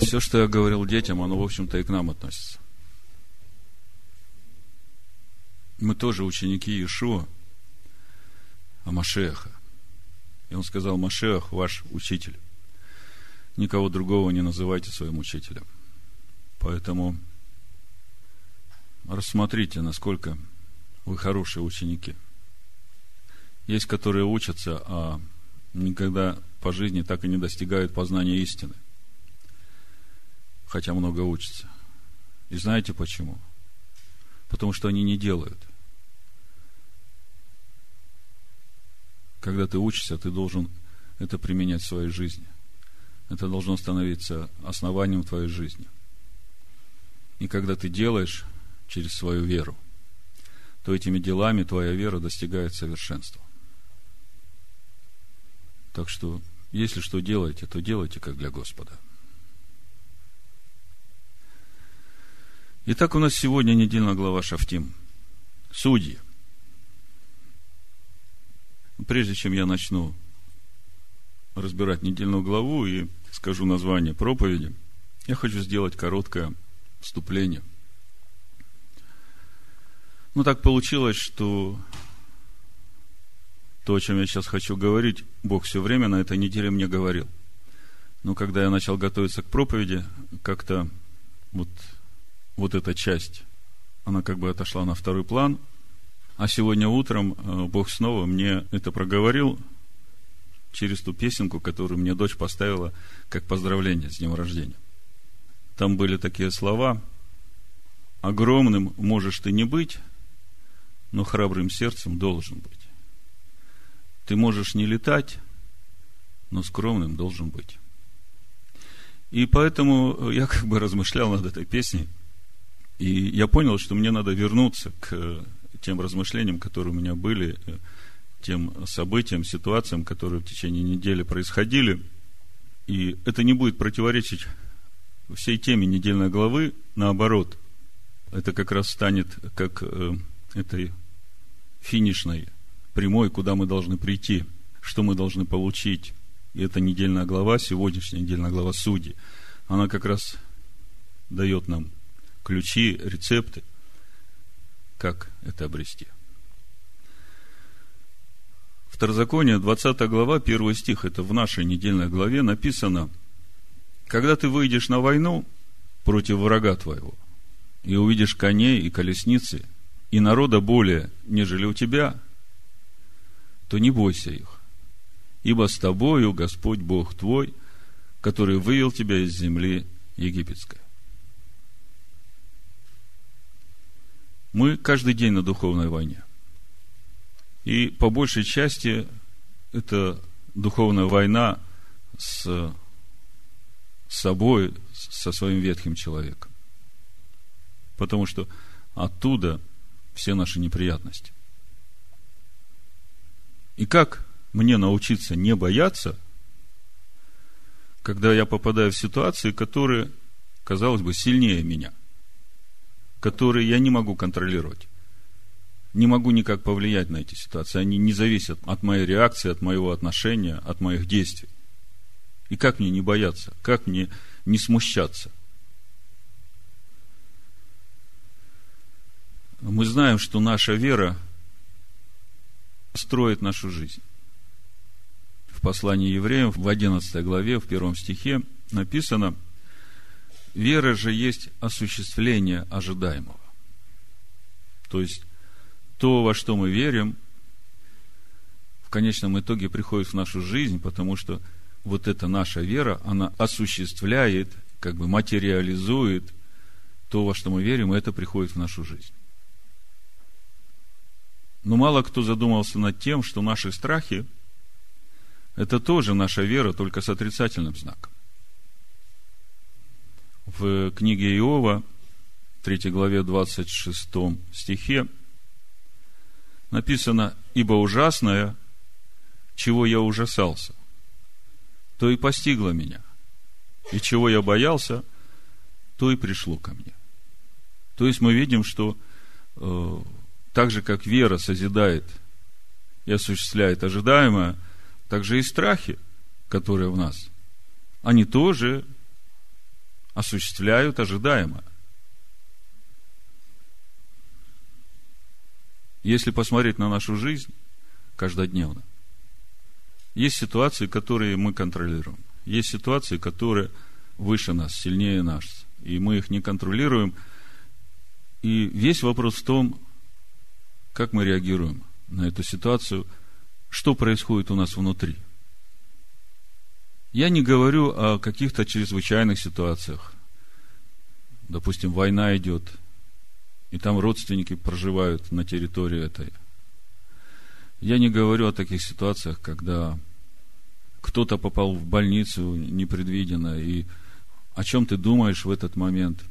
Все, что я говорил детям, оно, в общем-то, и к нам относится. Мы тоже ученики Иешуа, а Машеха. И он сказал, Машех, ваш учитель. Никого другого не называйте своим учителем. Поэтому рассмотрите, насколько вы хорошие ученики. Есть, которые учатся, а никогда по жизни так и не достигают познания истины. Хотя много учатся. И знаете почему? Потому что они не делают. Когда ты учишься, ты должен это применять в своей жизни. Это должно становиться основанием твоей жизни. И когда ты делаешь через свою веру, то этими делами твоя вера достигает совершенства. Так что, если что делаете, то делайте как для Господа. Итак, у нас сегодня недельная глава Шафтим. Судьи. Прежде чем я начну разбирать недельную главу и скажу название проповеди, я хочу сделать короткое вступление. Ну, так получилось, что то, о чем я сейчас хочу говорить, Бог все время на этой неделе мне говорил. Но когда я начал готовиться к проповеди, как-то вот, вот эта часть, она как бы отошла на второй план. А сегодня утром э, Бог снова мне это проговорил через ту песенку, которую мне дочь поставила как поздравление с днем рождения. Там были такие слова. Огромным можешь ты не быть, но храбрым сердцем должен быть. Ты можешь не летать, но скромным должен быть. И поэтому я как бы размышлял над этой песней, и я понял, что мне надо вернуться к тем размышлениям, которые у меня были, тем событиям, ситуациям, которые в течение недели происходили. И это не будет противоречить всей теме недельной главы, наоборот, это как раз станет как э, этой финишной прямой, куда мы должны прийти, что мы должны получить. И эта недельная глава, сегодняшняя недельная глава Судьи, она как раз дает нам ключи, рецепты, как это обрести. Второзаконие, 20 глава, 1 стих, это в нашей недельной главе написано, когда ты выйдешь на войну против врага твоего, и увидишь коней и колесницы, и народа более, нежели у тебя, то не бойся их, ибо с тобою Господь Бог твой, который вывел тебя из земли египетской. Мы каждый день на духовной войне. И по большей части это духовная война с собой, со своим ветхим человеком. Потому что оттуда все наши неприятности. И как мне научиться не бояться, когда я попадаю в ситуации, которые, казалось бы, сильнее меня, которые я не могу контролировать, не могу никак повлиять на эти ситуации, они не зависят от моей реакции, от моего отношения, от моих действий. И как мне не бояться, как мне не смущаться? Мы знаем, что наша вера – строит нашу жизнь. В послании евреям в 11 главе, в первом стихе написано, вера же есть осуществление ожидаемого. То есть, то, во что мы верим, в конечном итоге приходит в нашу жизнь, потому что вот эта наша вера, она осуществляет, как бы материализует то, во что мы верим, и это приходит в нашу жизнь. Но мало кто задумался над тем, что наши страхи – это тоже наша вера, только с отрицательным знаком. В книге Иова, 3 главе 26 стихе, написано, «Ибо ужасное, чего я ужасался, то и постигло меня, и чего я боялся, то и пришло ко мне». То есть мы видим, что э, так же, как вера созидает и осуществляет ожидаемое, так же и страхи, которые в нас, они тоже осуществляют ожидаемое. Если посмотреть на нашу жизнь каждодневно, есть ситуации, которые мы контролируем. Есть ситуации, которые выше нас, сильнее нас. И мы их не контролируем. И весь вопрос в том, как мы реагируем на эту ситуацию, что происходит у нас внутри. Я не говорю о каких-то чрезвычайных ситуациях. Допустим, война идет, и там родственники проживают на территории этой. Я не говорю о таких ситуациях, когда кто-то попал в больницу непредвиденно, и о чем ты думаешь в этот момент.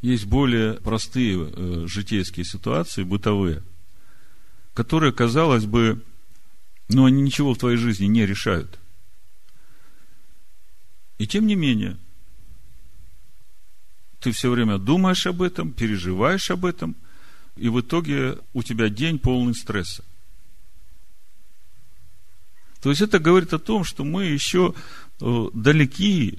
Есть более простые э, житейские ситуации, бытовые, которые, казалось бы, но они ничего в твоей жизни не решают. И тем не менее, ты все время думаешь об этом, переживаешь об этом, и в итоге у тебя день полный стресса. То есть это говорит о том, что мы еще э, далеки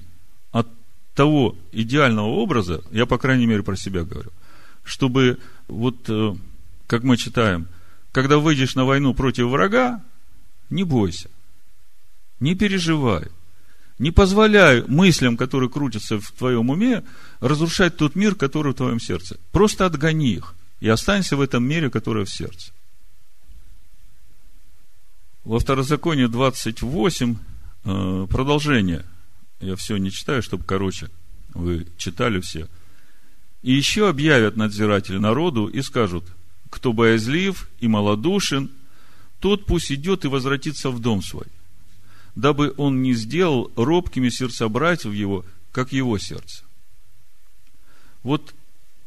от того идеального образа, я по крайней мере про себя говорю, чтобы вот, э, как мы читаем, когда выйдешь на войну против врага, не бойся, не переживай, не позволяй мыслям, которые крутятся в твоем уме, разрушать тот мир, который в твоем сердце. Просто отгони их и останься в этом мире, который в сердце. Во второзаконии 28 э, продолжение. Я все не читаю, чтобы короче. Вы читали все. И еще объявят надзиратели народу и скажут, кто боязлив и малодушен, тот пусть идет и возвратится в дом свой, дабы он не сделал робкими сердца братьев его, как его сердце. Вот,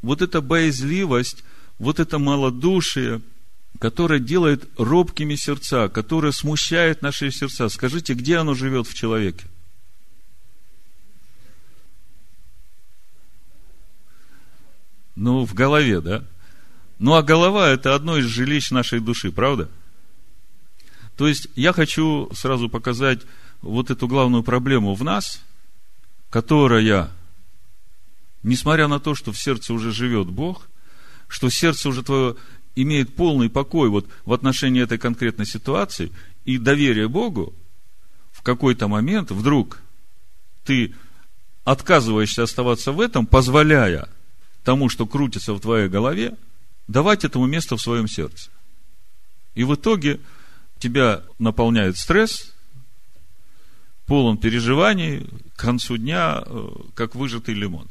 вот эта боязливость, вот это малодушие – которое делает робкими сердца, которое смущает наши сердца. Скажите, где оно живет в человеке? Ну, в голове, да? Ну, а голова – это одно из жилищ нашей души, правда? То есть, я хочу сразу показать вот эту главную проблему в нас, которая, несмотря на то, что в сердце уже живет Бог, что сердце уже твое имеет полный покой вот в отношении этой конкретной ситуации и доверие Богу, в какой-то момент вдруг ты отказываешься оставаться в этом, позволяя тому, что крутится в твоей голове, давать этому место в своем сердце. И в итоге тебя наполняет стресс, полон переживаний, к концу дня, э, как выжатый лимон.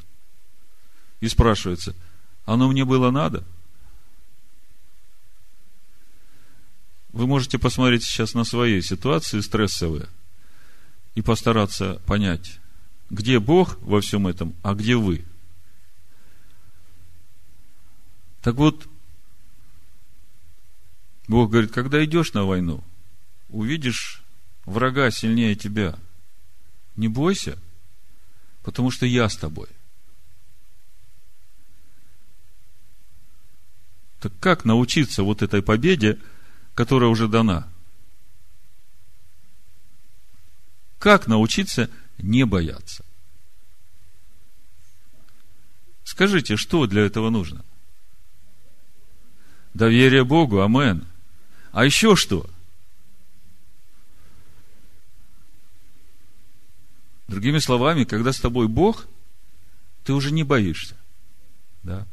И спрашивается, оно мне было надо – Вы можете посмотреть сейчас на свои ситуации стрессовые и постараться понять, где Бог во всем этом, а где вы. Так вот, Бог говорит, когда идешь на войну, увидишь врага сильнее тебя, не бойся, потому что я с тобой. Так как научиться вот этой победе – которая уже дана. Как научиться не бояться? Скажите, что для этого нужно? Доверие Богу, амен. А еще что? Другими словами, когда с тобой Бог, ты уже не боишься. Да?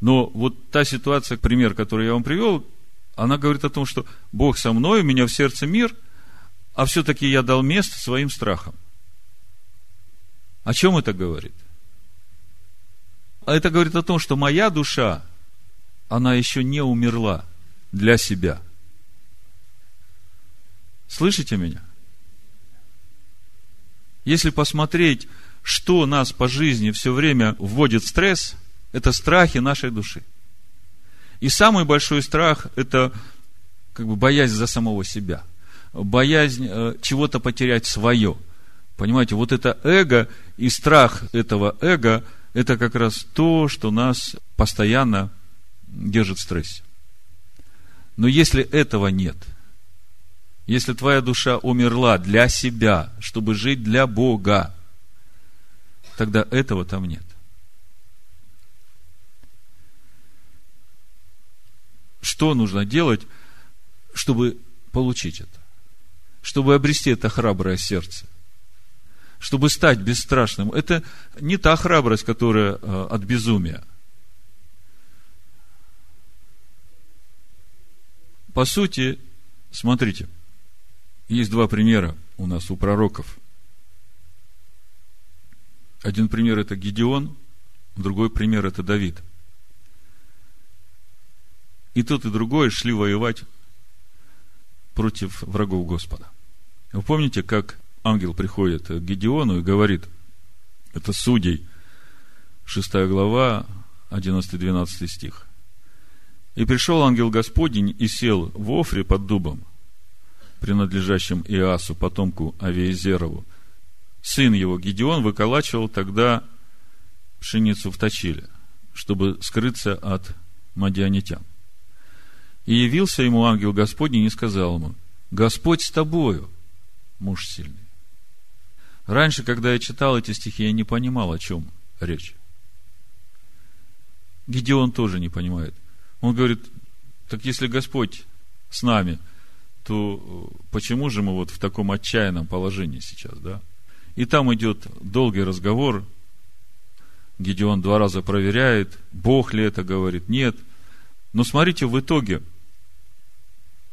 Но вот та ситуация, пример, который я вам привел, она говорит о том, что Бог со мной, у меня в сердце мир, а все-таки я дал место своим страхам. О чем это говорит? А это говорит о том, что моя душа, она еще не умерла для себя. Слышите меня? Если посмотреть, что нас по жизни все время вводит в стресс, это страхи нашей души. И самый большой страх – это как бы боязнь за самого себя, боязнь э, чего-то потерять свое. Понимаете, вот это эго и страх этого эго – это как раз то, что нас постоянно держит в стрессе. Но если этого нет, Если твоя душа умерла для себя, чтобы жить для Бога, тогда этого там нет. Что нужно делать, чтобы получить это? Чтобы обрести это храброе сердце? Чтобы стать бесстрашным? Это не та храбрость, которая э, от безумия. По сути, смотрите, есть два примера у нас у пророков. Один пример это Гедеон, другой пример это Давид – и тот, и другой шли воевать против врагов Господа. Вы помните, как ангел приходит к Гедеону и говорит, это Судей, 6 глава, 11-12 стих. «И пришел ангел Господень и сел в Офре под дубом, принадлежащим Иасу, потомку Авиезерову. Сын его, Гедеон, выколачивал тогда пшеницу в точиле, чтобы скрыться от мадианитян. И явился ему ангел Господень и сказал ему, Господь с тобою, муж сильный. Раньше, когда я читал эти стихи, я не понимал, о чем речь. Гедеон тоже не понимает. Он говорит, так если Господь с нами, то почему же мы вот в таком отчаянном положении сейчас, да? И там идет долгий разговор. Гедеон два раза проверяет, Бог ли это говорит, нет. Но смотрите, в итоге,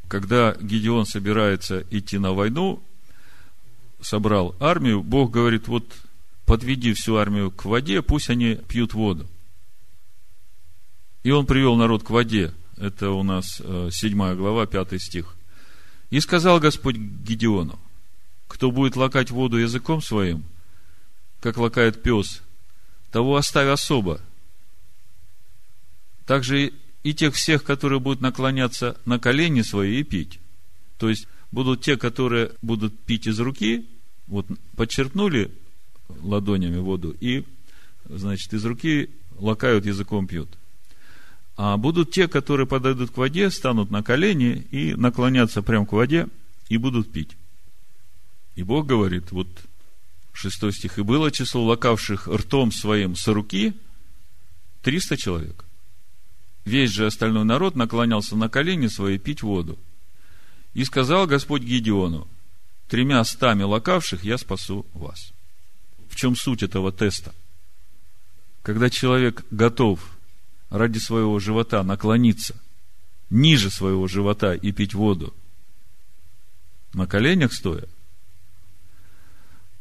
когда Гедеон собирается идти на войну, собрал армию, Бог говорит, вот подведи всю армию к воде, пусть они пьют воду. И он привел народ к воде. Это у нас 7 э, глава, 5 стих. И сказал Господь Гедеону, кто будет лакать воду языком своим, как лакает пес, того оставь особо. Также и тех всех, которые будут наклоняться на колени свои и пить. То есть, будут те, которые будут пить из руки, вот подчерпнули ладонями воду и, значит, из руки лакают языком пьют. А будут те, которые подойдут к воде, станут на колени и наклонятся прямо к воде и будут пить. И Бог говорит, вот шестой стих, и было число лакавших ртом своим со руки 300 человек. Весь же остальной народ наклонялся на колени свои пить воду. И сказал Господь Гедеону, тремя стами лакавших я спасу вас. В чем суть этого теста? Когда человек готов ради своего живота наклониться ниже своего живота и пить воду, на коленях стоя,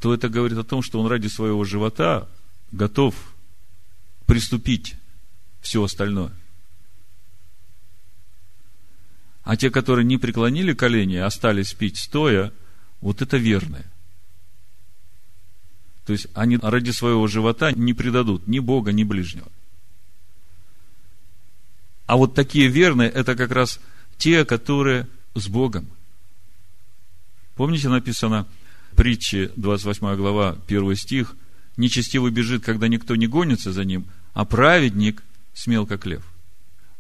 то это говорит о том, что он ради своего живота готов приступить все остальное – а те, которые не преклонили колени, а остались пить стоя, вот это верные. То есть они ради своего живота не предадут ни Бога, ни ближнего. А вот такие верные, это как раз те, которые с Богом. Помните, написано притче 28 глава, 1 стих, нечестивый бежит, когда никто не гонится за ним, а праведник смел, как лев.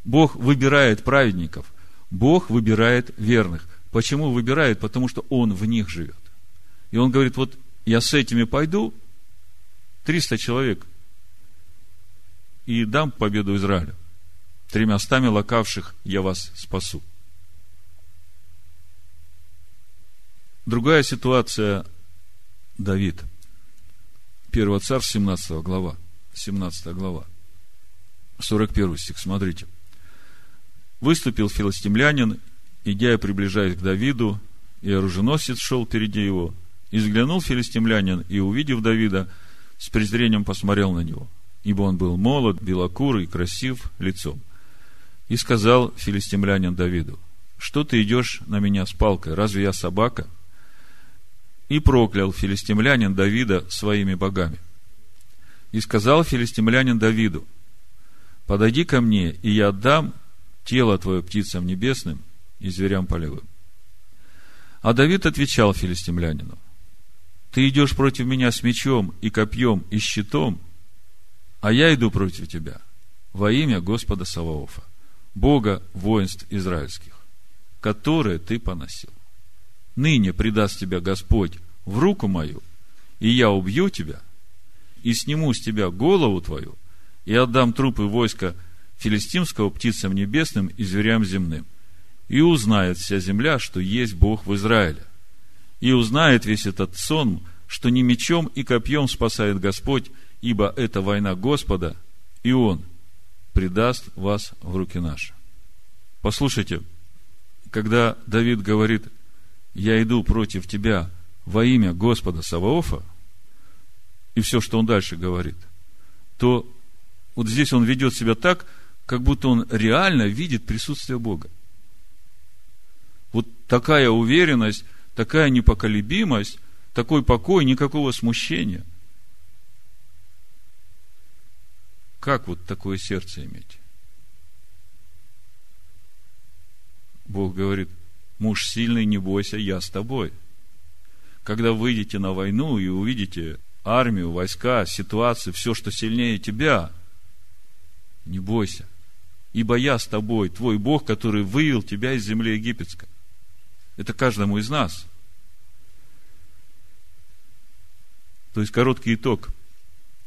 Бог выбирает праведников – Бог выбирает верных. Почему выбирает? Потому что Он в них живет. И Он говорит, вот я с этими пойду, 300 человек, и дам победу Израилю. Тремя стами лакавших я вас спасу. Другая ситуация Давид. 1 царь, 17 глава. 17 глава. 41 стих, смотрите – Выступил филистимлянин, идя приближаясь к Давиду, и оруженосец шел впереди его. И взглянул филистимлянин, и, увидев Давида, с презрением посмотрел на него, ибо он был молод, белокурый, красив лицом. И сказал филистимлянин Давиду, что ты идешь на меня с палкой, разве я собака? И проклял филистимлянин Давида своими богами. И сказал филистимлянин Давиду, подойди ко мне, и я отдам тело твое птицам небесным и зверям полевым. А Давид отвечал филистимлянину, ты идешь против меня с мечом и копьем и щитом, а я иду против тебя во имя Господа Саваофа, Бога воинств израильских, которые ты поносил. ныне предаст тебя Господь в руку мою, и я убью тебя, и сниму с тебя голову твою, и отдам трупы войска филистимского птицам небесным и зверям земным. И узнает вся земля, что есть Бог в Израиле. И узнает весь этот сон, что не мечом и копьем спасает Господь, ибо это война Господа, и Он предаст вас в руки наши. Послушайте, когда Давид говорит, я иду против тебя во имя Господа Саваофа, и все, что он дальше говорит, то вот здесь он ведет себя так, как будто он реально видит присутствие Бога. Вот такая уверенность, такая непоколебимость, такой покой, никакого смущения. Как вот такое сердце иметь? Бог говорит, муж сильный, не бойся, я с тобой. Когда выйдете на войну и увидите армию, войска, ситуацию, все, что сильнее тебя, не бойся. Ибо я с тобой, твой Бог, который вывел тебя из земли египетской. Это каждому из нас. То есть, короткий итог.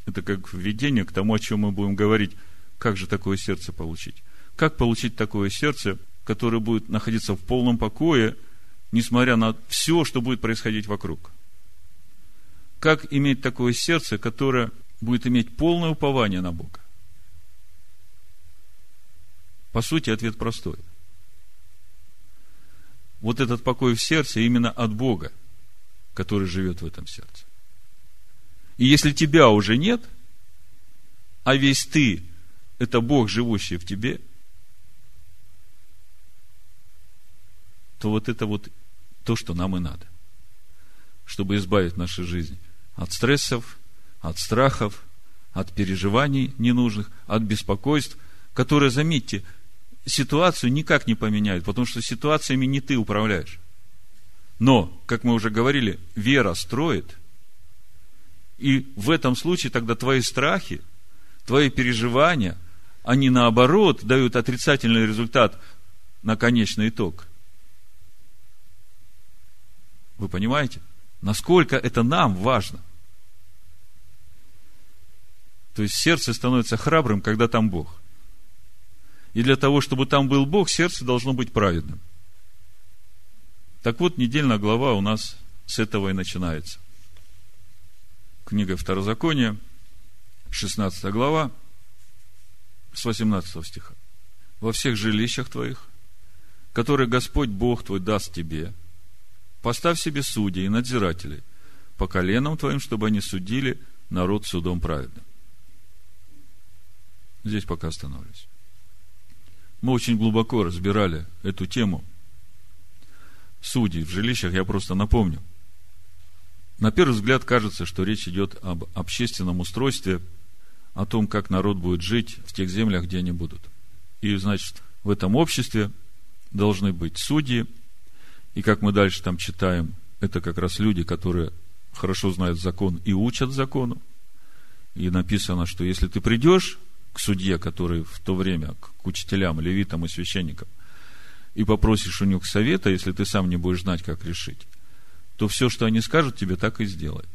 Это как введение к тому, о чем мы будем говорить. Как же такое сердце получить? Как получить такое сердце, которое будет находиться в полном покое, несмотря на все, что будет происходить вокруг? Как иметь такое сердце, которое будет иметь полное упование на Бога? По сути, ответ простой. Вот этот покой в сердце именно от Бога, который живет в этом сердце. И если тебя уже нет, а весь ты – это Бог, живущий в тебе, то вот это вот то, что нам и надо, чтобы избавить нашу жизнь от стрессов, от страхов, от переживаний ненужных, от беспокойств, которые, заметьте, ситуацию никак не поменяют, потому что ситуациями не ты управляешь. Но, как мы уже говорили, вера строит, и в этом случае тогда твои страхи, твои переживания, они наоборот дают отрицательный результат на конечный итог. Вы понимаете? Насколько это нам важно. То есть сердце становится храбрым, когда там Бог. И для того, чтобы там был Бог, сердце должно быть праведным. Так вот, недельная глава у нас с этого и начинается. Книга Второзакония, 16 глава, с 18 стиха. «Во всех жилищах твоих, которые Господь Бог твой даст тебе, поставь себе судей и надзирателей по коленам твоим, чтобы они судили народ судом праведным». Здесь пока остановлюсь мы очень глубоко разбирали эту тему судей в жилищах, я просто напомню. На первый взгляд кажется, что речь идет об общественном устройстве, о том, как народ будет жить в тех землях, где они будут. И, значит, в этом обществе должны быть судьи, и как мы дальше там читаем, это как раз люди, которые хорошо знают закон и учат закону. И написано, что если ты придешь к судье, который в то время, к учителям, левитам и священникам, и попросишь у них совета, если ты сам не будешь знать, как решить, то все, что они скажут, тебе так и сделай.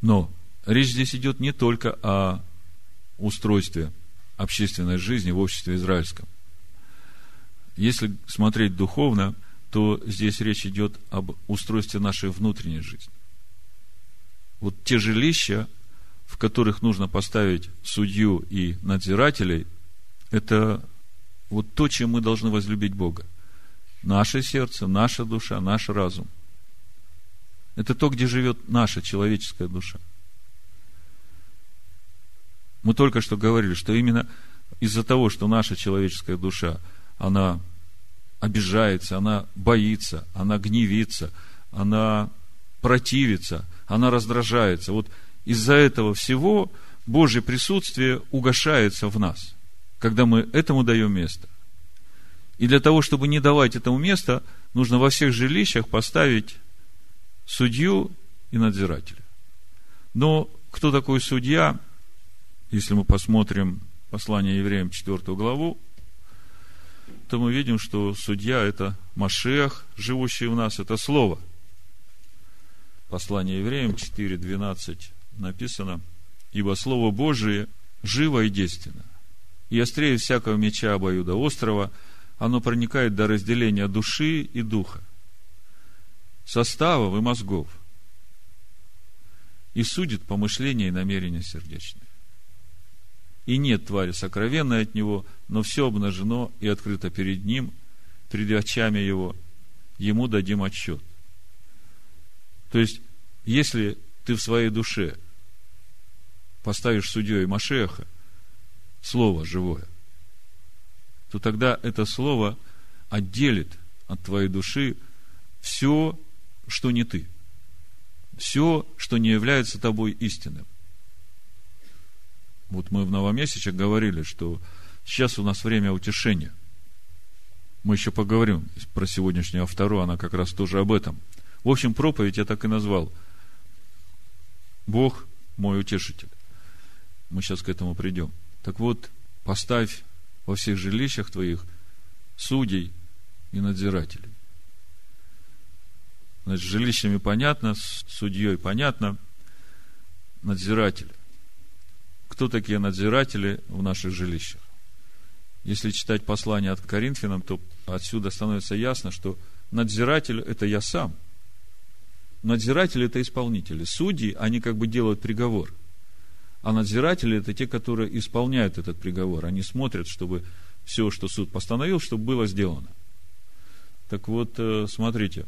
Но речь здесь идет не только о устройстве общественной жизни в обществе израильском. Если смотреть духовно, то здесь речь идет об устройстве нашей внутренней жизни вот те жилища, в которых нужно поставить судью и надзирателей, это вот то, чем мы должны возлюбить Бога. Наше сердце, наша душа, наш разум. Это то, где живет наша человеческая душа. Мы только что говорили, что именно из-за того, что наша человеческая душа, она обижается, она боится, она гневится, она противится, она раздражается. Вот из-за этого всего Божье присутствие угошается в нас, когда мы этому даем место. И для того, чтобы не давать этому места, нужно во всех жилищах поставить судью и надзирателя. Но кто такой судья, если мы посмотрим послание евреям 4 главу, то мы видим, что судья – это Машех, живущий в нас, это Слово. Послание евреям 4.12 написано, «Ибо Слово Божие живо и действенно, и острее всякого меча обоюда острова, оно проникает до разделения души и духа, составов и мозгов, и судит помышления и намерения сердечные. И нет твари сокровенной от него, но все обнажено и открыто перед ним, перед очами его, ему дадим отчет. То есть, если ты в своей душе поставишь судьей Машеха, слово живое, то тогда это слово отделит от твоей души все, что не ты. Все, что не является тобой истинным. Вот мы в Новомесяче говорили, что сейчас у нас время утешения. Мы еще поговорим про сегодняшнюю вторую, она как раз тоже об этом. В общем, проповедь я так и назвал. Бог мой утешитель. Мы сейчас к этому придем. Так вот, поставь во всех жилищах твоих судей и надзирателей. Значит, с жилищами понятно, с судьей понятно, надзиратель. Кто такие надзиратели в наших жилищах? Если читать послание от Коринфянам, то отсюда становится ясно, что надзиратель – это я сам. Надзиратели – это исполнители. Судьи, они как бы делают приговор. А надзиратели – это те, которые исполняют этот приговор. Они смотрят, чтобы все, что суд постановил, чтобы было сделано. Так вот, э, смотрите.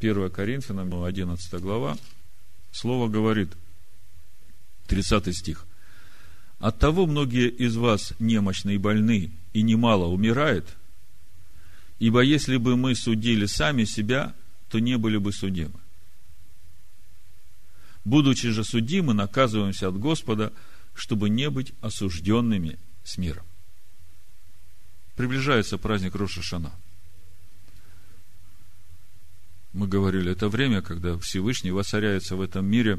1 Коринфянам, 11 глава, Слово говорит, 30 стих. От того многие из вас немощны и больны, и немало умирает, ибо если бы мы судили сами себя, то не были бы судимы. Будучи же судимы, наказываемся от Господа, чтобы не быть осужденными с миром. Приближается праздник Роша Шана. Мы говорили, это время, когда Всевышний воцаряется в этом мире,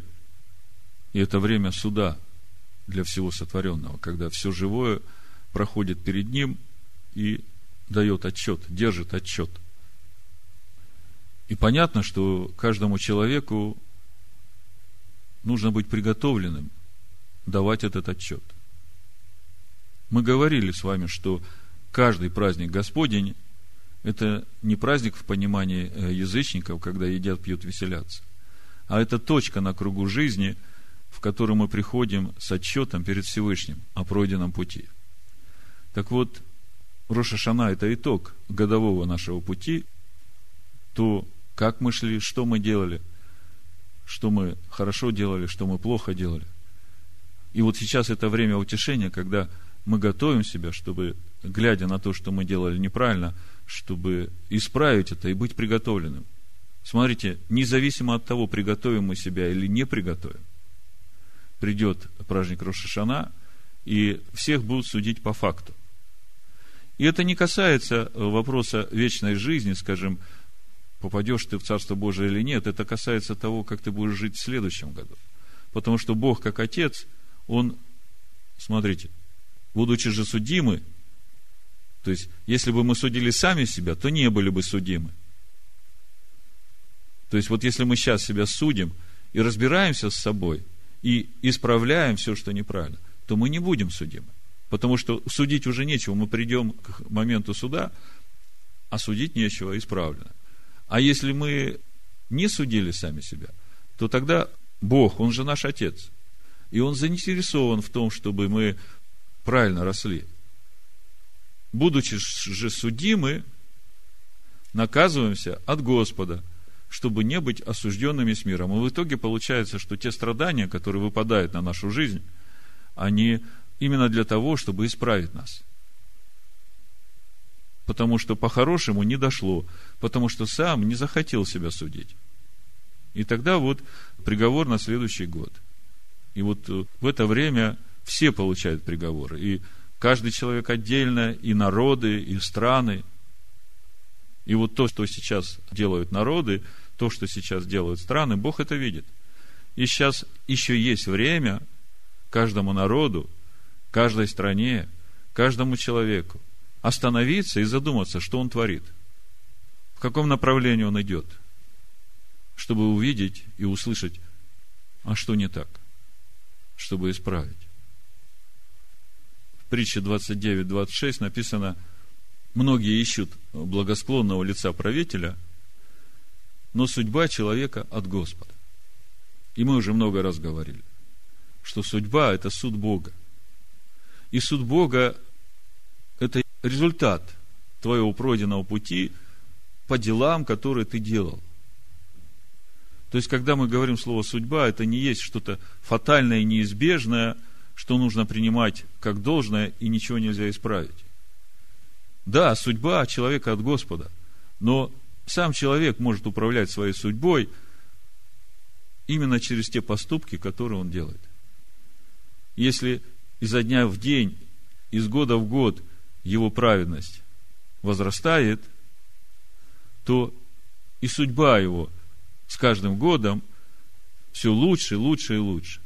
и это время суда для всего сотворенного, когда все живое проходит перед ним и дает отчет, держит отчет. И понятно, что каждому человеку нужно быть приготовленным давать этот отчет. Мы говорили с вами, что каждый праздник Господень – это не праздник в понимании э, язычников, когда едят, пьют, веселятся, а это точка на кругу жизни – в котором мы приходим с отчетом перед Всевышним о пройденном пути. Так вот, Роша Шана – это итог годового нашего пути, то, как мы шли, что мы делали, что мы хорошо делали, что мы плохо делали. И вот сейчас это время утешения, когда мы готовим себя, чтобы, глядя на то, что мы делали неправильно, чтобы исправить это и быть приготовленным. Смотрите, независимо от того, приготовим мы себя или не приготовим, придет праздник Рошашана, и всех будут судить по факту. И это не касается вопроса вечной жизни, скажем, попадешь ты в Царство Божие или нет, это касается того, как ты будешь жить в следующем году. Потому что Бог, как Отец, Он, смотрите, будучи же судимы, то есть, если бы мы судили сами себя, то не были бы судимы. То есть, вот если мы сейчас себя судим и разбираемся с собой – и исправляем все, что неправильно, то мы не будем судимы. Потому что судить уже нечего. Мы придем к моменту суда, а судить нечего, исправлено. А если мы не судили сами себя, то тогда Бог, Он же наш Отец. И Он заинтересован в том, чтобы мы правильно росли. Будучи же судимы, наказываемся от Господа – чтобы не быть осужденными с миром. И в итоге получается, что те страдания, которые выпадают на нашу жизнь, они именно для того, чтобы исправить нас. Потому что по-хорошему не дошло, потому что сам не захотел себя судить. И тогда вот приговор на следующий год. И вот в это время все получают приговоры. И каждый человек отдельно, и народы, и страны. И вот то, что сейчас делают народы, то, что сейчас делают страны, Бог это видит. И сейчас еще есть время каждому народу, каждой стране, каждому человеку остановиться и задуматься, что он творит, в каком направлении он идет, чтобы увидеть и услышать, а что не так, чтобы исправить. В притче 29-26 написано, многие ищут благосклонного лица правителя, но судьба человека от Господа. И мы уже много раз говорили, что судьба – это суд Бога. И суд Бога – это результат твоего пройденного пути по делам, которые ты делал. То есть, когда мы говорим слово судьба, это не есть что-то фатальное и неизбежное, что нужно принимать как должное и ничего нельзя исправить. Да, судьба человека от Господа, но сам человек может управлять своей судьбой именно через те поступки, которые он делает. Если изо дня в день, из года в год его праведность возрастает, то и судьба его с каждым годом все лучше, лучше и лучше.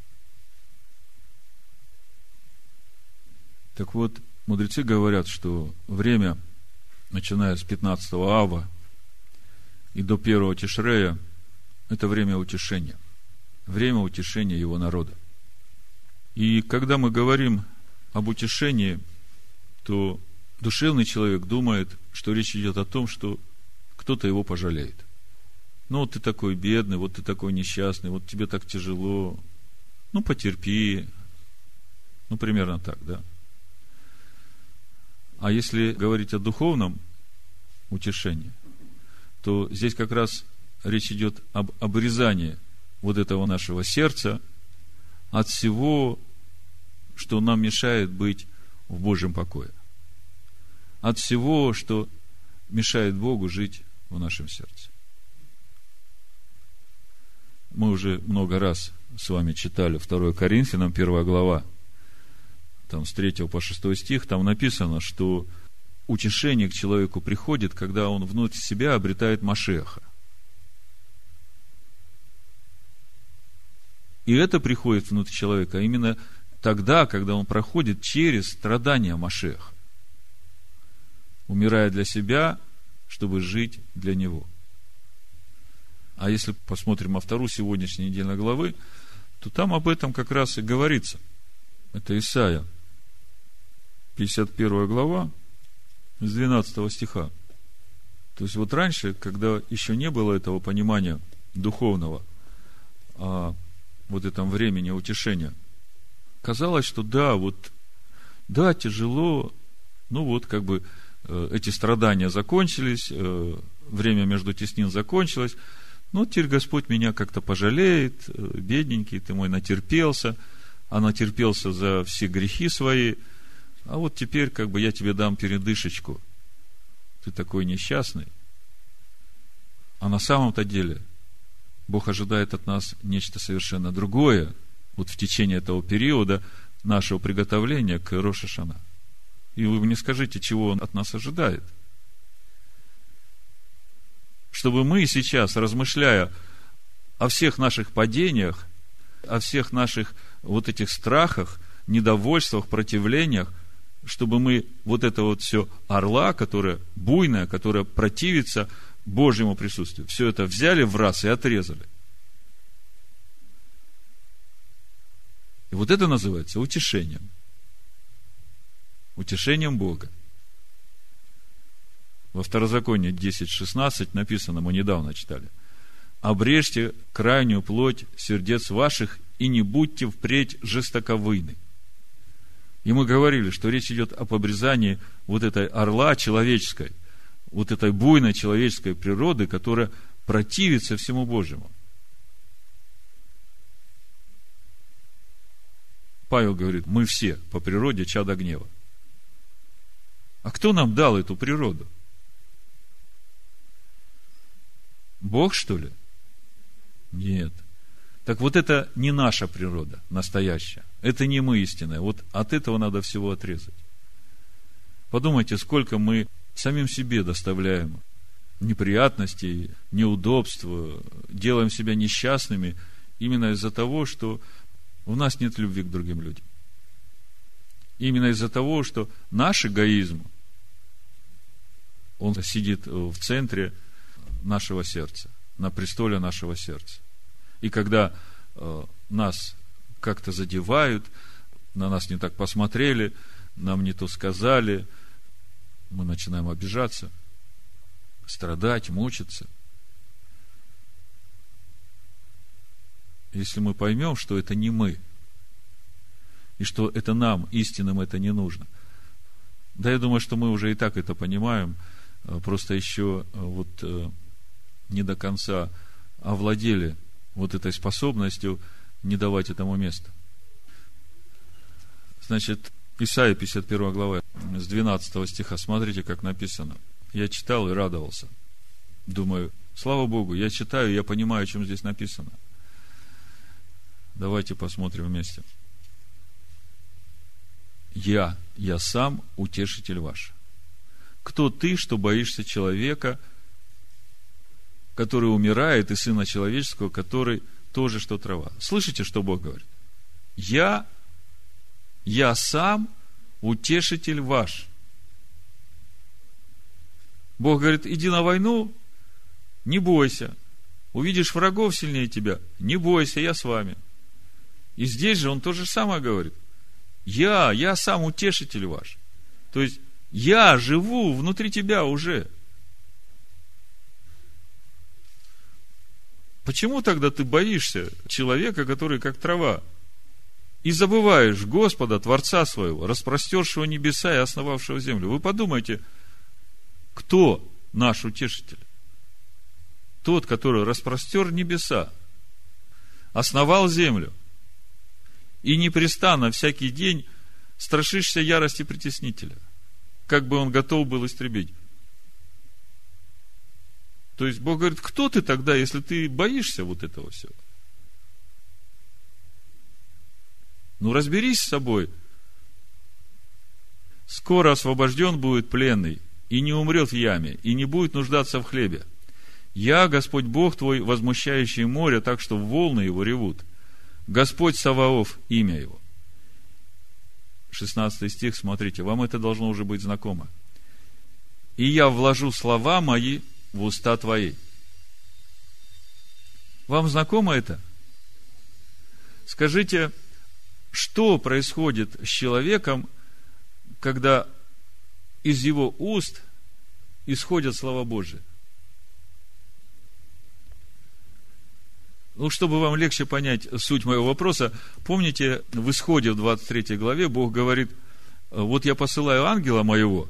Так вот, мудрецы говорят, что время, начиная с 15 ава и до первого Тишрея, это время утешения. Время утешения его народа. И когда мы говорим об утешении, то душевный человек думает, что речь идет о том, что кто-то его пожалеет. Ну, вот ты такой бедный, вот ты такой несчастный, вот тебе так тяжело. Ну, потерпи. Ну, примерно так, да. А если говорить о духовном утешении, то здесь как раз речь идет об обрезании вот этого нашего сердца от всего, что нам мешает быть в Божьем покое. От всего, что мешает Богу жить в нашем сердце. Мы уже много раз с вами читали 2 Коринфянам, 1 глава, там с 3 по 6 стих, там написано, что утешение к человеку приходит, когда он внутри себя обретает Машеха. И это приходит внутрь человека именно тогда, когда он проходит через страдания Машеха, умирая для себя, чтобы жить для него. А если посмотрим автору сегодняшней недельной главы, то там об этом как раз и говорится. Это Исаия, 51 глава, с 12 стиха. То есть вот раньше, когда еще не было этого понимания духовного, а вот этом времени утешения, казалось, что да, вот, да, тяжело, ну вот как бы э, эти страдания закончились, э, время между теснин закончилось, ну, теперь Господь меня как-то пожалеет, э, бедненький, ты мой натерпелся, а натерпелся за все грехи свои, а вот теперь как бы я тебе дам передышечку. Ты такой несчастный. А на самом-то деле Бог ожидает от нас нечто совершенно другое, вот в течение этого периода нашего приготовления к Рошашана. И вы мне скажите, чего Он от нас ожидает – чтобы мы сейчас, размышляя о всех наших падениях, о всех наших вот этих страхах, недовольствах, противлениях, чтобы мы вот это вот все орла, которая буйная, которая противится Божьему присутствию, все это взяли в раз и отрезали. И вот это называется утешением. Утешением Бога. Во Второзаконии 10.16 написано, мы недавно читали. «Обрежьте крайнюю плоть сердец ваших и не будьте впредь жестоковыйны». И мы говорили, что речь идет об обрезании вот этой орла человеческой, вот этой буйной человеческой природы, которая противится всему Божьему. Павел говорит, мы все по природе чада гнева. А кто нам дал эту природу? Бог, что ли? Нет. Так вот это не наша природа настоящая. Это не мы истинная. Вот от этого надо всего отрезать. Подумайте, сколько мы самим себе доставляем неприятностей, неудобств, делаем себя несчастными именно из-за того, что у нас нет любви к другим людям. Именно из-за того, что наш эгоизм Он сидит в центре нашего сердца, на престоле нашего сердца. И когда э, нас как-то задевают, на нас не так посмотрели, нам не то сказали, мы начинаем обижаться, страдать, мучиться. Если мы поймем, что это не мы, и что это нам, истинным, это не нужно. Да, я думаю, что мы уже и так это понимаем, э, просто еще э, вот э, не до конца овладели вот этой способностью не давать этому места. Значит, Исайя 51 глава, с 12 стиха, смотрите, как написано. Я читал и радовался. Думаю, слава Богу, я читаю, я понимаю, о чем здесь написано. Давайте посмотрим вместе. Я, я сам утешитель ваш. Кто ты, что боишься человека, который умирает, и сына человеческого, который тоже что трава? Слышите, что Бог говорит? Я я сам утешитель ваш. Бог говорит, иди на войну, не бойся. Увидишь врагов сильнее тебя, не бойся, я с вами. И здесь же он то же самое говорит. Я, я сам утешитель ваш. То есть, я живу внутри тебя уже. Почему тогда ты боишься человека, который как трава? и забываешь Господа, Творца своего, распростершего небеса и основавшего землю. Вы подумайте, кто наш утешитель? Тот, который распростер небеса, основал землю, и непрестанно всякий день страшишься ярости притеснителя, как бы он готов был истребить. То есть Бог говорит, кто ты тогда, если ты боишься вот этого всего? Ну, разберись с собой. Скоро освобожден будет пленный, и не умрет в яме, и не будет нуждаться в хлебе. Я, Господь Бог твой, возмущающий море, так что волны его ревут. Господь Саваоф, имя его. 16 стих, смотрите, вам это должно уже быть знакомо. И я вложу слова мои в уста твои. Вам знакомо это? Скажите, что происходит с человеком, когда из его уст исходят слова Божьи. Ну, чтобы вам легче понять суть моего вопроса, помните, в исходе в 23 главе Бог говорит, вот я посылаю ангела моего,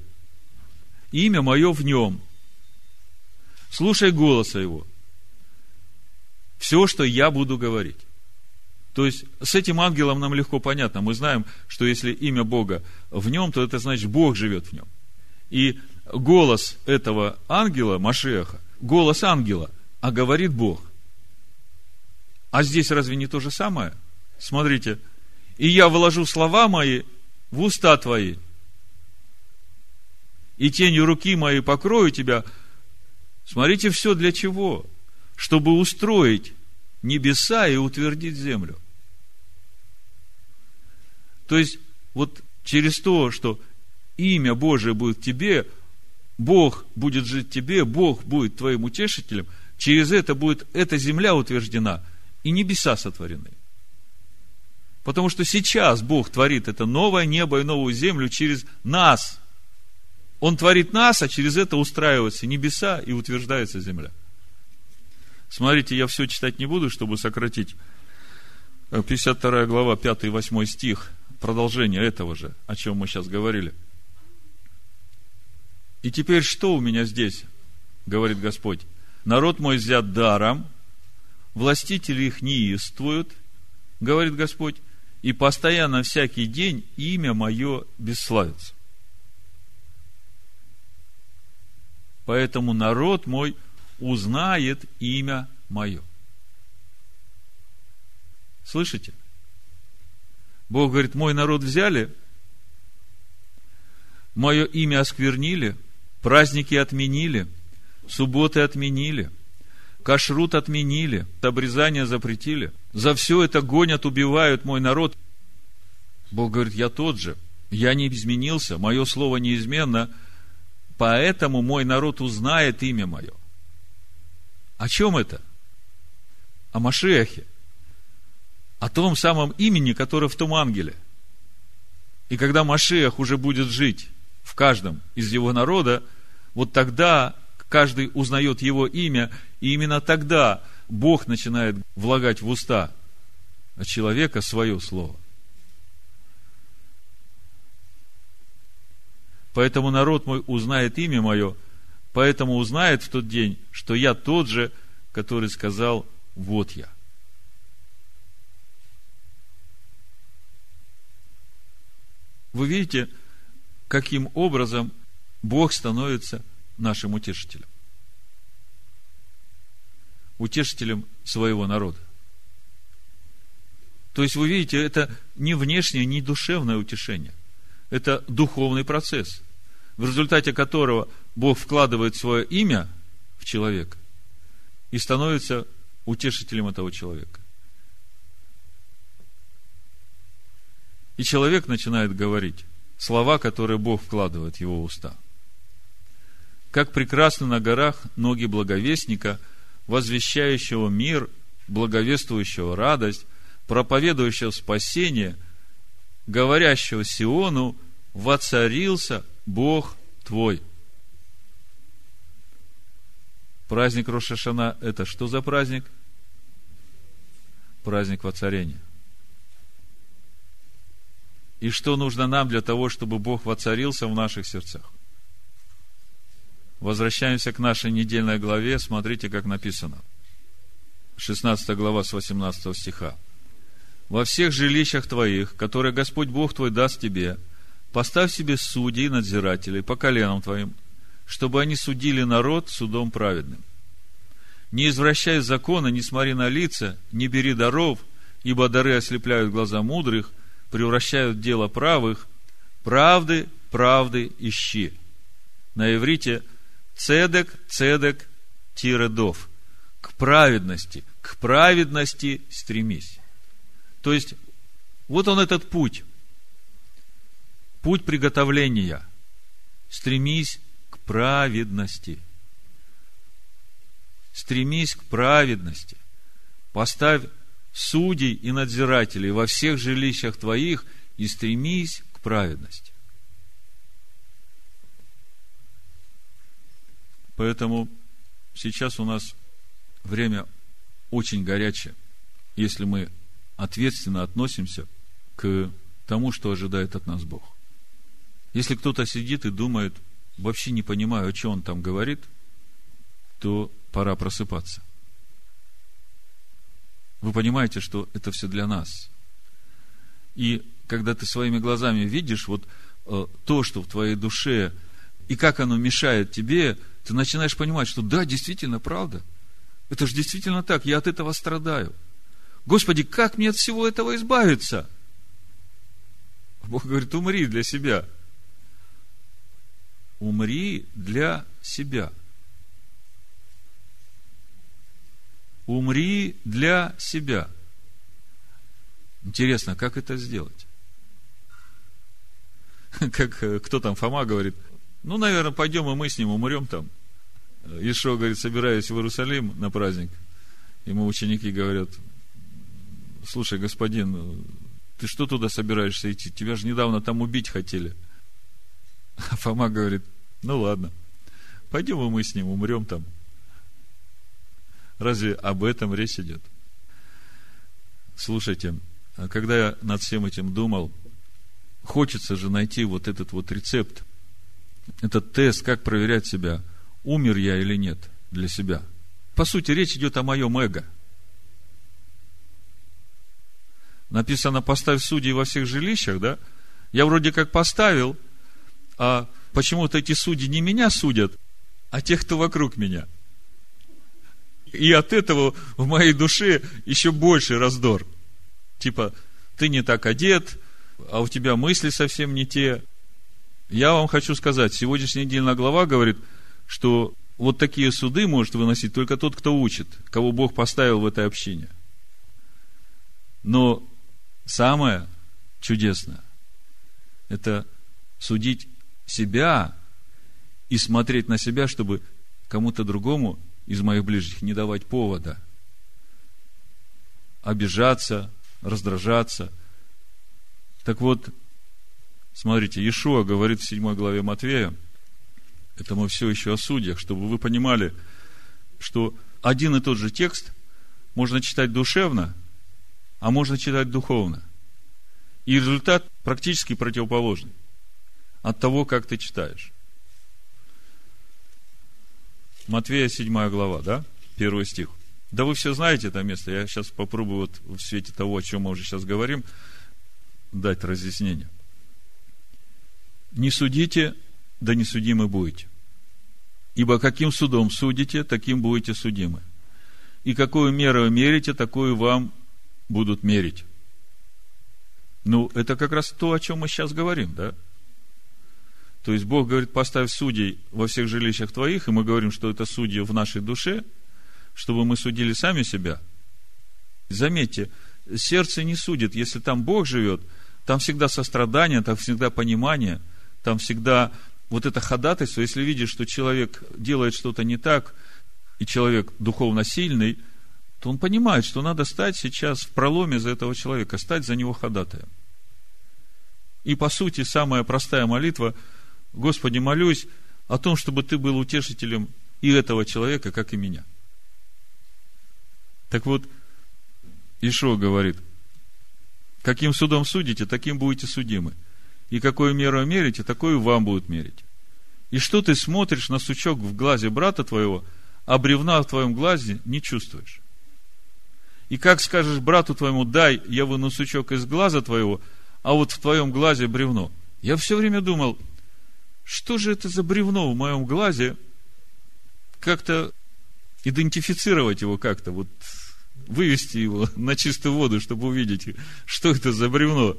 имя мое в нем, слушай голоса его, все, что я буду говорить. То есть, с этим ангелом нам легко понятно. Мы знаем, что если имя Бога в нем, то это значит, Бог живет в нем. И голос этого ангела, Машеха, голос ангела, а говорит Бог. А здесь разве не то же самое? Смотрите. И я вложу слова мои в уста твои. И тенью руки моей покрою тебя. Смотрите, все для чего? Чтобы устроить небеса и утвердить землю. То есть, вот через то, что имя Божие будет тебе, Бог будет жить тебе, Бог будет твоим утешителем, через это будет эта земля утверждена, и небеса сотворены. Потому что сейчас Бог творит это новое небо и новую землю через нас. Он творит нас, а через это устраиваются небеса и утверждается земля. Смотрите, я все читать не буду, чтобы сократить. 52 глава, 5 и 8 стих – продолжение этого же, о чем мы сейчас говорили. И теперь что у меня здесь, говорит Господь? Народ мой взят даром, властители их неистуют, говорит Господь, и постоянно всякий день имя мое бесславится. Поэтому народ мой узнает имя мое. Слышите? Бог говорит, мой народ взяли, мое имя осквернили, праздники отменили, субботы отменили, кашрут отменили, обрезание запретили. За все это гонят, убивают мой народ. Бог говорит, я тот же, я не изменился, мое слово неизменно. поэтому мой народ узнает имя мое. О чем это? О Машехе. О том самом имени, которое в том ангеле. И когда Машех уже будет жить в каждом из его народа, вот тогда каждый узнает его имя, и именно тогда Бог начинает влагать в уста человека свое слово. Поэтому народ мой узнает имя мое, поэтому узнает в тот день, что я тот же, который сказал, вот я. Вы видите, каким образом Бог становится нашим утешителем. Утешителем своего народа. То есть, вы видите, это не внешнее, не душевное утешение. Это духовный процесс, в результате которого Бог вкладывает свое имя в человека и становится утешителем этого человека. И человек начинает говорить слова, которые Бог вкладывает в его уста. Как прекрасны на горах ноги благовестника, возвещающего мир, благовествующего радость, проповедующего спасение, говорящего Сиону, воцарился Бог твой. Праздник Рошашана – это что за праздник? Праздник воцарения. И что нужно нам для того, чтобы Бог воцарился в наших сердцах? Возвращаемся к нашей недельной главе. Смотрите, как написано. 16 глава с 18 стиха. «Во всех жилищах твоих, которые Господь Бог твой даст тебе, поставь себе судей и надзирателей по коленам твоим, чтобы они судили народ судом праведным. Не извращай закона, не смотри на лица, не бери даров, ибо дары ослепляют глаза мудрых, превращают дело правых, правды, правды ищи. На иврите цедек, цедек, тиредов. К праведности, к праведности стремись. То есть, вот он этот путь. Путь приготовления. Стремись к праведности. Стремись к праведности. Поставь судей и надзирателей во всех жилищах твоих и стремись к праведности. Поэтому сейчас у нас время очень горячее, если мы ответственно относимся к тому, что ожидает от нас Бог. Если кто-то сидит и думает, вообще не понимаю, о чем он там говорит, то пора просыпаться. Вы понимаете, что это все для нас. И когда ты своими глазами видишь вот э, то, что в твоей душе, и как оно мешает тебе, ты начинаешь понимать, что да, действительно, правда. Это же действительно так, я от этого страдаю. Господи, как мне от всего этого избавиться? Бог говорит, умри для себя. Умри для себя – Умри для себя. Интересно, как это сделать? Как э, кто там, Фома говорит, ну, наверное, пойдем и мы с ним умрем там. Ишо говорит, собираюсь в Иерусалим на праздник. Ему ученики говорят, слушай, господин, ты что туда собираешься идти? Тебя же недавно там убить хотели. А Фома говорит, ну ладно, пойдем и мы с ним умрем там. Разве об этом речь идет? Слушайте, а когда я над всем этим думал, хочется же найти вот этот вот рецепт, этот тест, как проверять себя, умер я или нет для себя. По сути, речь идет о моем эго. Написано, поставь судей во всех жилищах, да? Я вроде как поставил, а почему-то эти судьи не меня судят, а тех, кто вокруг меня – и от этого в моей душе еще больше раздор. Типа, ты не так одет, а у тебя мысли совсем не те. Я вам хочу сказать, сегодняшняя недельная глава говорит, что вот такие суды может выносить только тот, кто учит, кого Бог поставил в этой общине. Но самое чудесное – это судить себя и смотреть на себя, чтобы кому-то другому из моих ближних не давать повода обижаться, раздражаться. Так вот, смотрите, Иешуа говорит в 7 главе Матвея, это мы все еще о судьях, чтобы вы понимали, что один и тот же текст можно читать душевно, а можно читать духовно. И результат практически противоположный от того, как ты читаешь. Матвея 7 глава, да? Первый стих. Да вы все знаете это место. Я сейчас попробую вот в свете того, о чем мы уже сейчас говорим, дать разъяснение. Не судите, да не судимы будете. Ибо каким судом судите, таким будете судимы. И какую меру мерите, такую вам будут мерить. Ну, это как раз то, о чем мы сейчас говорим, да? То есть Бог говорит, поставь судей во всех жилищах твоих, и мы говорим, что это судьи в нашей душе, чтобы мы судили сами себя. Заметьте, сердце не судит. Если там Бог живет, там всегда сострадание, там всегда понимание, там всегда вот это ходатайство. Если видишь, что человек делает что-то не так, и человек духовно сильный, то он понимает, что надо стать сейчас в проломе за этого человека, стать за него ходатаем. И по сути, самая простая молитва – Господи, молюсь о том, чтобы Ты был утешителем и этого человека, как и меня. Так вот, Ишо говорит, каким судом судите, таким будете судимы. И какую меру мерите, такую вам будут мерить. И что ты смотришь на сучок в глазе брата твоего, а бревна в твоем глазе не чувствуешь? И как скажешь брату твоему, дай, я выну сучок из глаза твоего, а вот в твоем глазе бревно. Я все время думал, что же это за бревно в моем глазе? Как-то идентифицировать его как-то, вот вывести его на чистую воду, чтобы увидеть, что это за бревно.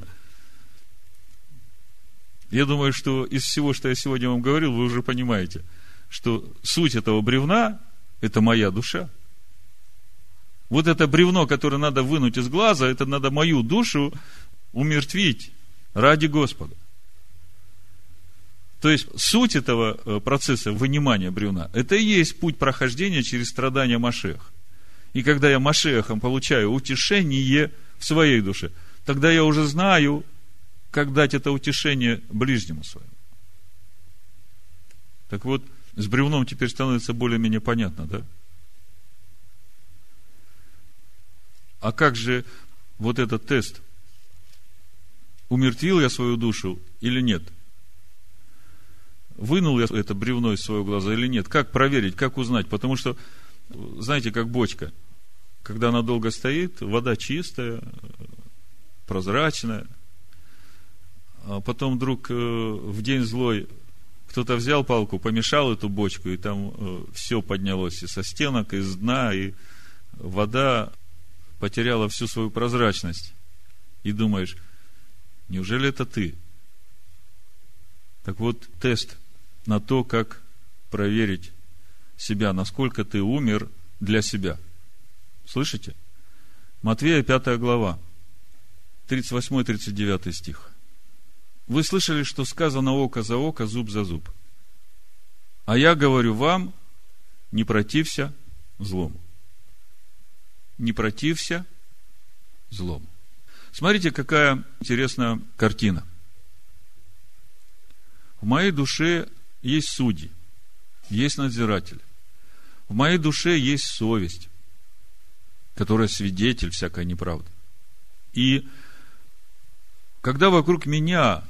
Я думаю, что из всего, что я сегодня вам говорил, вы уже понимаете, что суть этого бревна – это моя душа. Вот это бревно, которое надо вынуть из глаза, это надо мою душу умертвить ради Господа. То есть, суть этого э, процесса вынимания бревна, это и есть путь прохождения через страдания Машех. И когда я Машехом получаю утешение в своей душе, тогда я уже знаю, как дать это утешение ближнему своему. Так вот, с бревном теперь становится более-менее понятно, да? А как же вот этот тест? Умертвил я свою душу или нет? вынул я это бревно из своего глаза или нет. Как проверить, как узнать? Потому что, знаете, как бочка. Когда она долго стоит, вода чистая, прозрачная. А потом вдруг э, в день злой кто-то взял палку, помешал эту бочку, и там э, все поднялось и со стенок, и с дна, и вода потеряла всю свою прозрачность. И думаешь, неужели это ты? Так вот, тест на то, как проверить себя, насколько ты умер для себя. Слышите? Матвея 5 глава, 38-39 стих. Вы слышали, что сказано око за око, зуб за зуб. А я говорю вам, не протився злому. Не протився злому. Смотрите, какая интересная картина. В моей душе есть судьи, есть надзиратели. В моей душе есть совесть, которая свидетель всякой неправды. И когда вокруг меня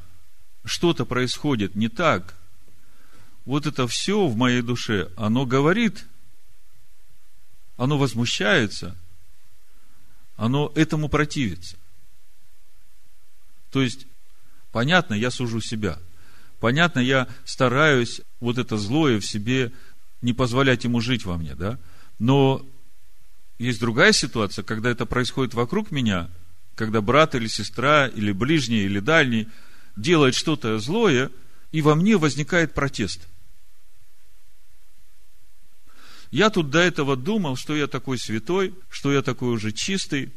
что-то происходит не так, вот это все в моей душе, оно говорит, оно возмущается, оно этому противится. То есть, понятно, я сужу себя – Понятно, я стараюсь вот это злое в себе не позволять ему жить во мне, да? Но есть другая ситуация, когда это происходит вокруг меня, когда брат или сестра, или ближний, или дальний делает что-то злое, и во мне возникает протест. Я тут до этого думал, что я такой святой, что я такой уже чистый,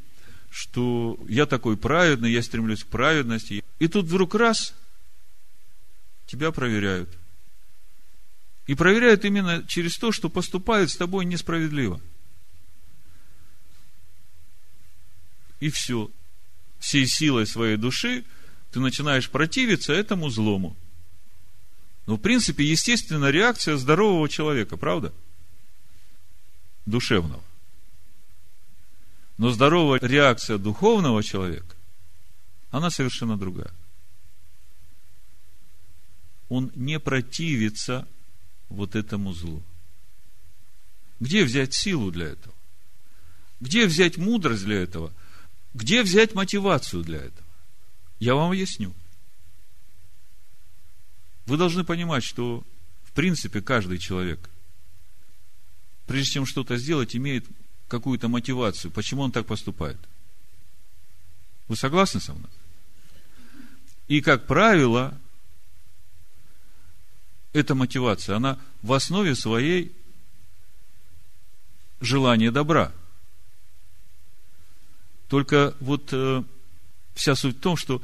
что я такой праведный, я стремлюсь к праведности. И тут вдруг раз – тебя проверяют. И проверяют именно через то, что поступают с тобой несправедливо. И все. Всей силой своей души ты начинаешь противиться этому злому. Но, в принципе, естественная реакция здорового человека, правда? Душевного. Но здоровая реакция духовного человека, она совершенно другая. Он не противится вот этому злу. Где взять силу для этого? Где взять мудрость для этого? Где взять мотивацию для этого? Я вам объясню. Вы должны понимать, что в принципе каждый человек, прежде чем что-то сделать, имеет какую-то мотивацию, почему он так поступает. Вы согласны со мной? И, как правило, эта мотивация, она в основе своей желание добра. Только вот э, вся суть в том, что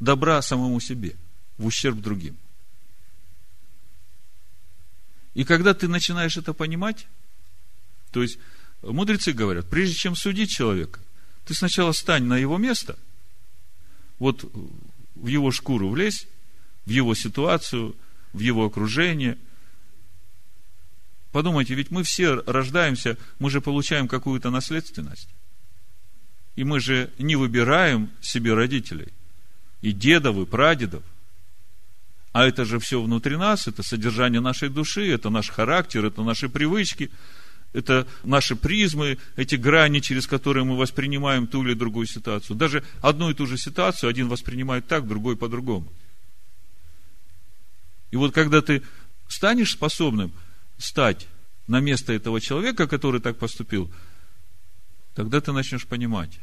добра самому себе, в ущерб другим. И когда ты начинаешь это понимать, то есть мудрецы говорят, прежде чем судить человека, ты сначала стань на его место, вот в его шкуру влезь, в его ситуацию, в его окружение. Подумайте, ведь мы все рождаемся, мы же получаем какую-то наследственность. И мы же не выбираем себе родителей. И дедов, и прадедов. А это же все внутри нас, это содержание нашей души, это наш характер, это наши привычки, это наши призмы, эти грани, через которые мы воспринимаем ту или другую ситуацию. Даже одну и ту же ситуацию один воспринимает так, другой по-другому. И вот когда ты станешь способным стать на место этого человека, который так поступил, тогда ты начнешь понимать,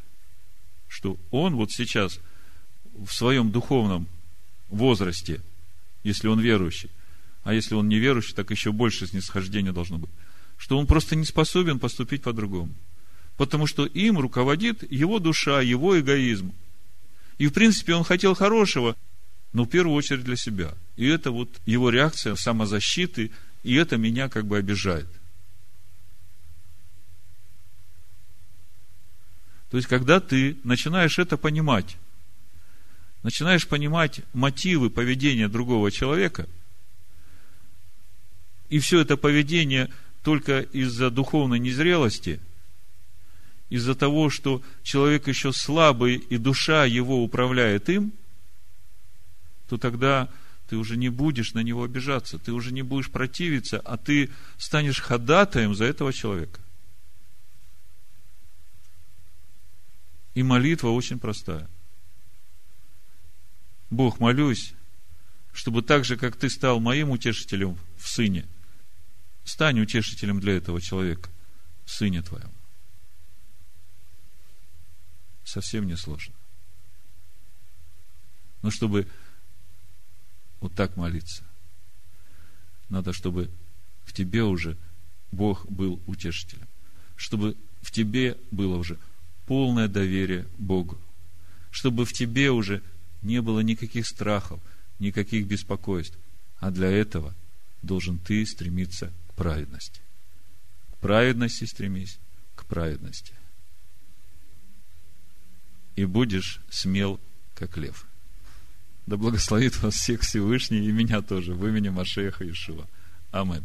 что он вот сейчас в своем духовном возрасте, если он верующий, а если он неверующий, так еще больше снисхождения должно быть, что он просто не способен поступить по-другому. Потому что им руководит его душа, его эгоизм. И, в принципе, он хотел хорошего, но в первую очередь для себя. И это вот его реакция самозащиты, и это меня как бы обижает. То есть, когда ты начинаешь это понимать, начинаешь понимать мотивы поведения другого человека, и все это поведение только из-за духовной незрелости, из-за того, что человек еще слабый, и душа его управляет им, то тогда ты уже не будешь на него обижаться, ты уже не будешь противиться, а ты станешь ходатаем за этого человека. И молитва очень простая. Бог, молюсь, чтобы так же, как ты стал моим утешителем в сыне, стань утешителем для этого человека, сыне твоем. Совсем не сложно. Но чтобы вот так молиться, надо, чтобы в тебе уже Бог был утешителем. Чтобы в тебе было уже полное доверие Богу. Чтобы в тебе уже не было никаких страхов, никаких беспокойств. А для этого должен ты стремиться к праведности. К праведности стремись, к праведности. И будешь смел, как лев. Да благословит вас всех Всевышний и меня тоже в имени Машеха Иешуа. Аминь.